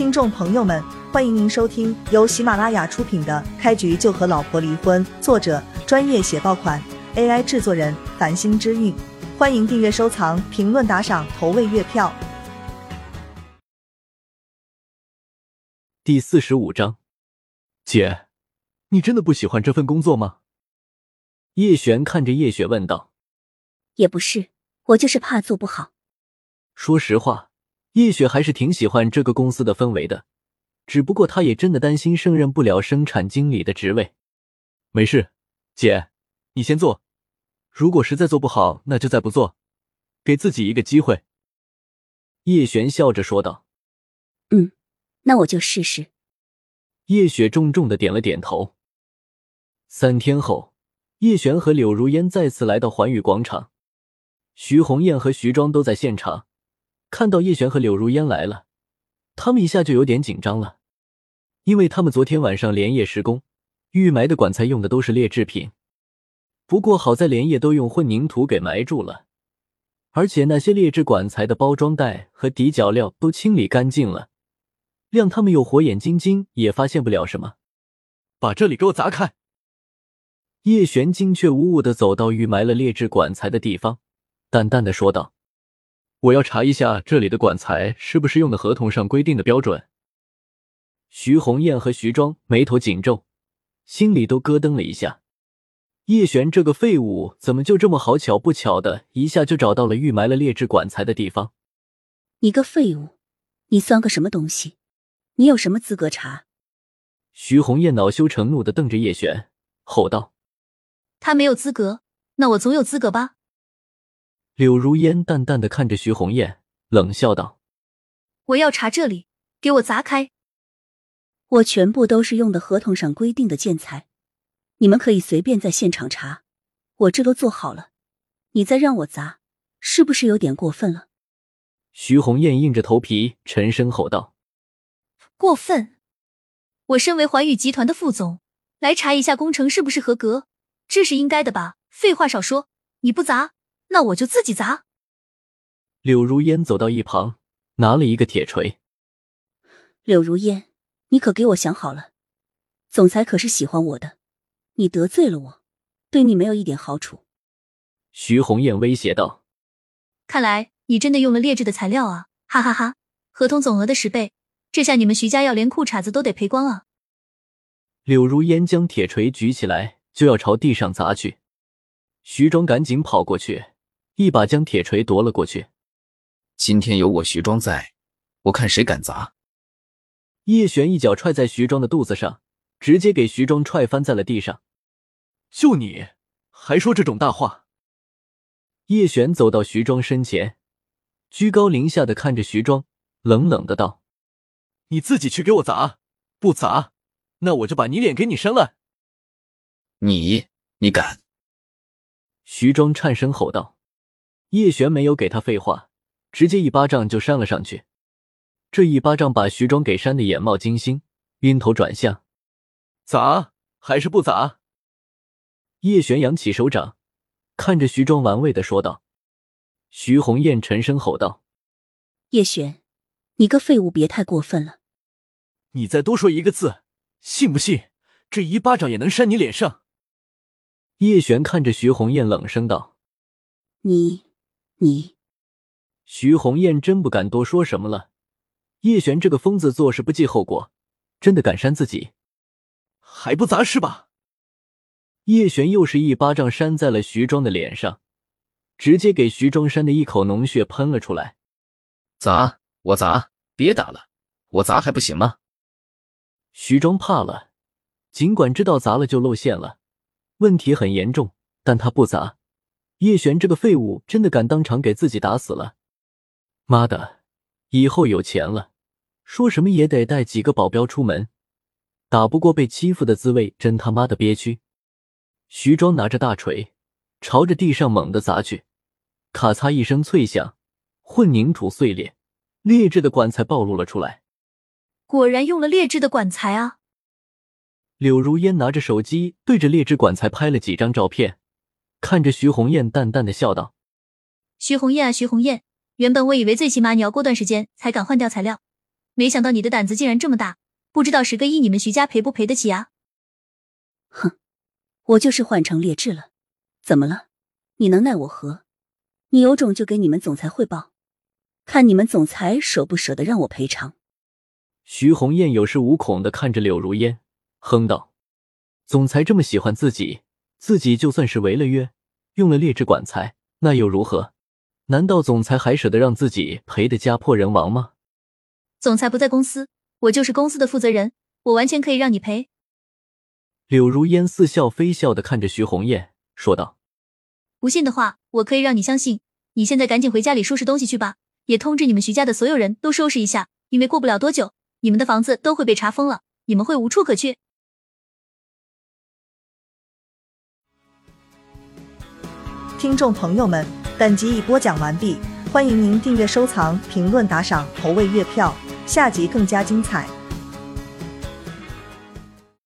听众朋友们，欢迎您收听由喜马拉雅出品的《开局就和老婆离婚》，作者专业写爆款，AI 制作人繁星之韵。欢迎订阅、收藏、评论、打赏、投喂月票。第四十五章，姐，你真的不喜欢这份工作吗？叶璇看着叶雪问道。也不是，我就是怕做不好。说实话，叶雪还是挺喜欢这个公司的氛围的，只不过她也真的担心胜任不了生产经理的职位。没事，姐，你先做。如果实在做不好，那就再不做，给自己一个机会。叶璇笑着说道。嗯，那我就试试。叶雪重重的点了点头。三天后，叶璇和柳如烟再次来到环宇广场，徐红艳和徐庄都在现场。看到叶璇和柳如烟来了，他们一下就有点紧张了，因为他们昨天晚上连夜施工，预埋的管材用的都是劣质品。不过好在连夜都用混凝土给埋住了，而且那些劣质管材的包装袋和底脚料都清理干净了，让他们有火眼金睛也发现不了什么。把这里给我砸开！叶璇精确无误的走到预埋了劣质管材的地方，淡淡的说道。我要查一下这里的管材是不是用的合同上规定的标准。徐红艳和徐庄眉头紧皱，心里都咯噔了一下。叶璇这个废物怎么就这么好巧不巧的一下就找到了预埋了劣质管材的地方？你个废物，你算个什么东西？你有什么资格查？徐红艳恼羞成怒的瞪着叶璇，吼道：“他没有资格，那我总有资格吧？”柳如烟淡淡的看着徐红艳，冷笑道：“我要查这里，给我砸开！我全部都是用的合同上规定的建材，你们可以随便在现场查，我这都做好了，你再让我砸，是不是有点过分了？”徐红艳硬着头皮沉声吼道：“过分！我身为环宇集团的副总，来查一下工程是不是合格，这是应该的吧？废话少说，你不砸！”那我就自己砸。柳如烟走到一旁，拿了一个铁锤。柳如烟，你可给我想好了，总裁可是喜欢我的，你得罪了我，对你没有一点好处。徐红艳威胁道：“看来你真的用了劣质的材料啊！哈哈哈，合同总额的十倍，这下你们徐家要连裤衩子都得赔光啊！”柳如烟将铁锤举起来，就要朝地上砸去。徐庄赶紧跑过去。一把将铁锤夺了过去。今天有我徐庄在，我看谁敢砸！叶璇一脚踹在徐庄的肚子上，直接给徐庄踹翻在了地上。就你还说这种大话！叶璇走到徐庄身前，居高临下的看着徐庄，冷冷的道：“你自己去给我砸，不砸，那我就把你脸给你扇烂！”你你敢！徐庄颤声吼道。叶璇没有给他废话，直接一巴掌就扇了上去。这一巴掌把徐庄给扇的眼冒金星，晕头转向。砸还是不砸？叶璇扬起手掌，看着徐庄玩味的说道。徐红艳沉声吼道：“叶璇，你个废物，别太过分了！你再多说一个字，信不信这一巴掌也能扇你脸上？”叶璇看着徐红艳冷声道：“你。”你，徐红艳真不敢多说什么了。叶璇这个疯子做事不计后果，真的敢扇自己，还不砸是吧？叶璇又是一巴掌扇在了徐庄的脸上，直接给徐庄扇的一口脓血喷了出来。砸，我砸，别打了，我砸还不行吗？徐庄怕了，尽管知道砸了就露馅了，问题很严重，但他不砸。叶璇这个废物真的敢当场给自己打死了！妈的，以后有钱了，说什么也得带几个保镖出门。打不过被欺负的滋味真他妈的憋屈。徐庄拿着大锤，朝着地上猛地砸去，咔嚓一声脆响，混凝土碎裂，劣质的管材暴露了出来。果然用了劣质的管材啊！柳如烟拿着手机对着劣质管材拍了几张照片。看着徐红艳，淡淡的笑道：“徐红艳啊，徐红艳，原本我以为最起码你要过段时间才敢换掉材料，没想到你的胆子竟然这么大，不知道十个亿你们徐家赔不赔得起啊？哼，我就是换成劣质了，怎么了？你能奈我何？你有种就给你们总裁汇报，看你们总裁舍不舍得让我赔偿。徐红艳有恃无恐的看着柳如烟，哼道：“总裁这么喜欢自己，自己就算是违了约，用了劣质管材，那又如何？难道总裁还舍得让自己赔得家破人亡吗？”总裁不在公司，我就是公司的负责人，我完全可以让你赔。柳如烟似笑非笑的看着徐红艳，说道：“不信的话，我可以让你相信。你现在赶紧回家里收拾东西去吧，也通知你们徐家的所有人都收拾一下，因为过不了多久，你们的房子都会被查封了，你们会无处可去。”听众朋友们，本集已播讲完毕，欢迎您订阅、收藏、评论、打赏、投喂月票。下集更加精彩。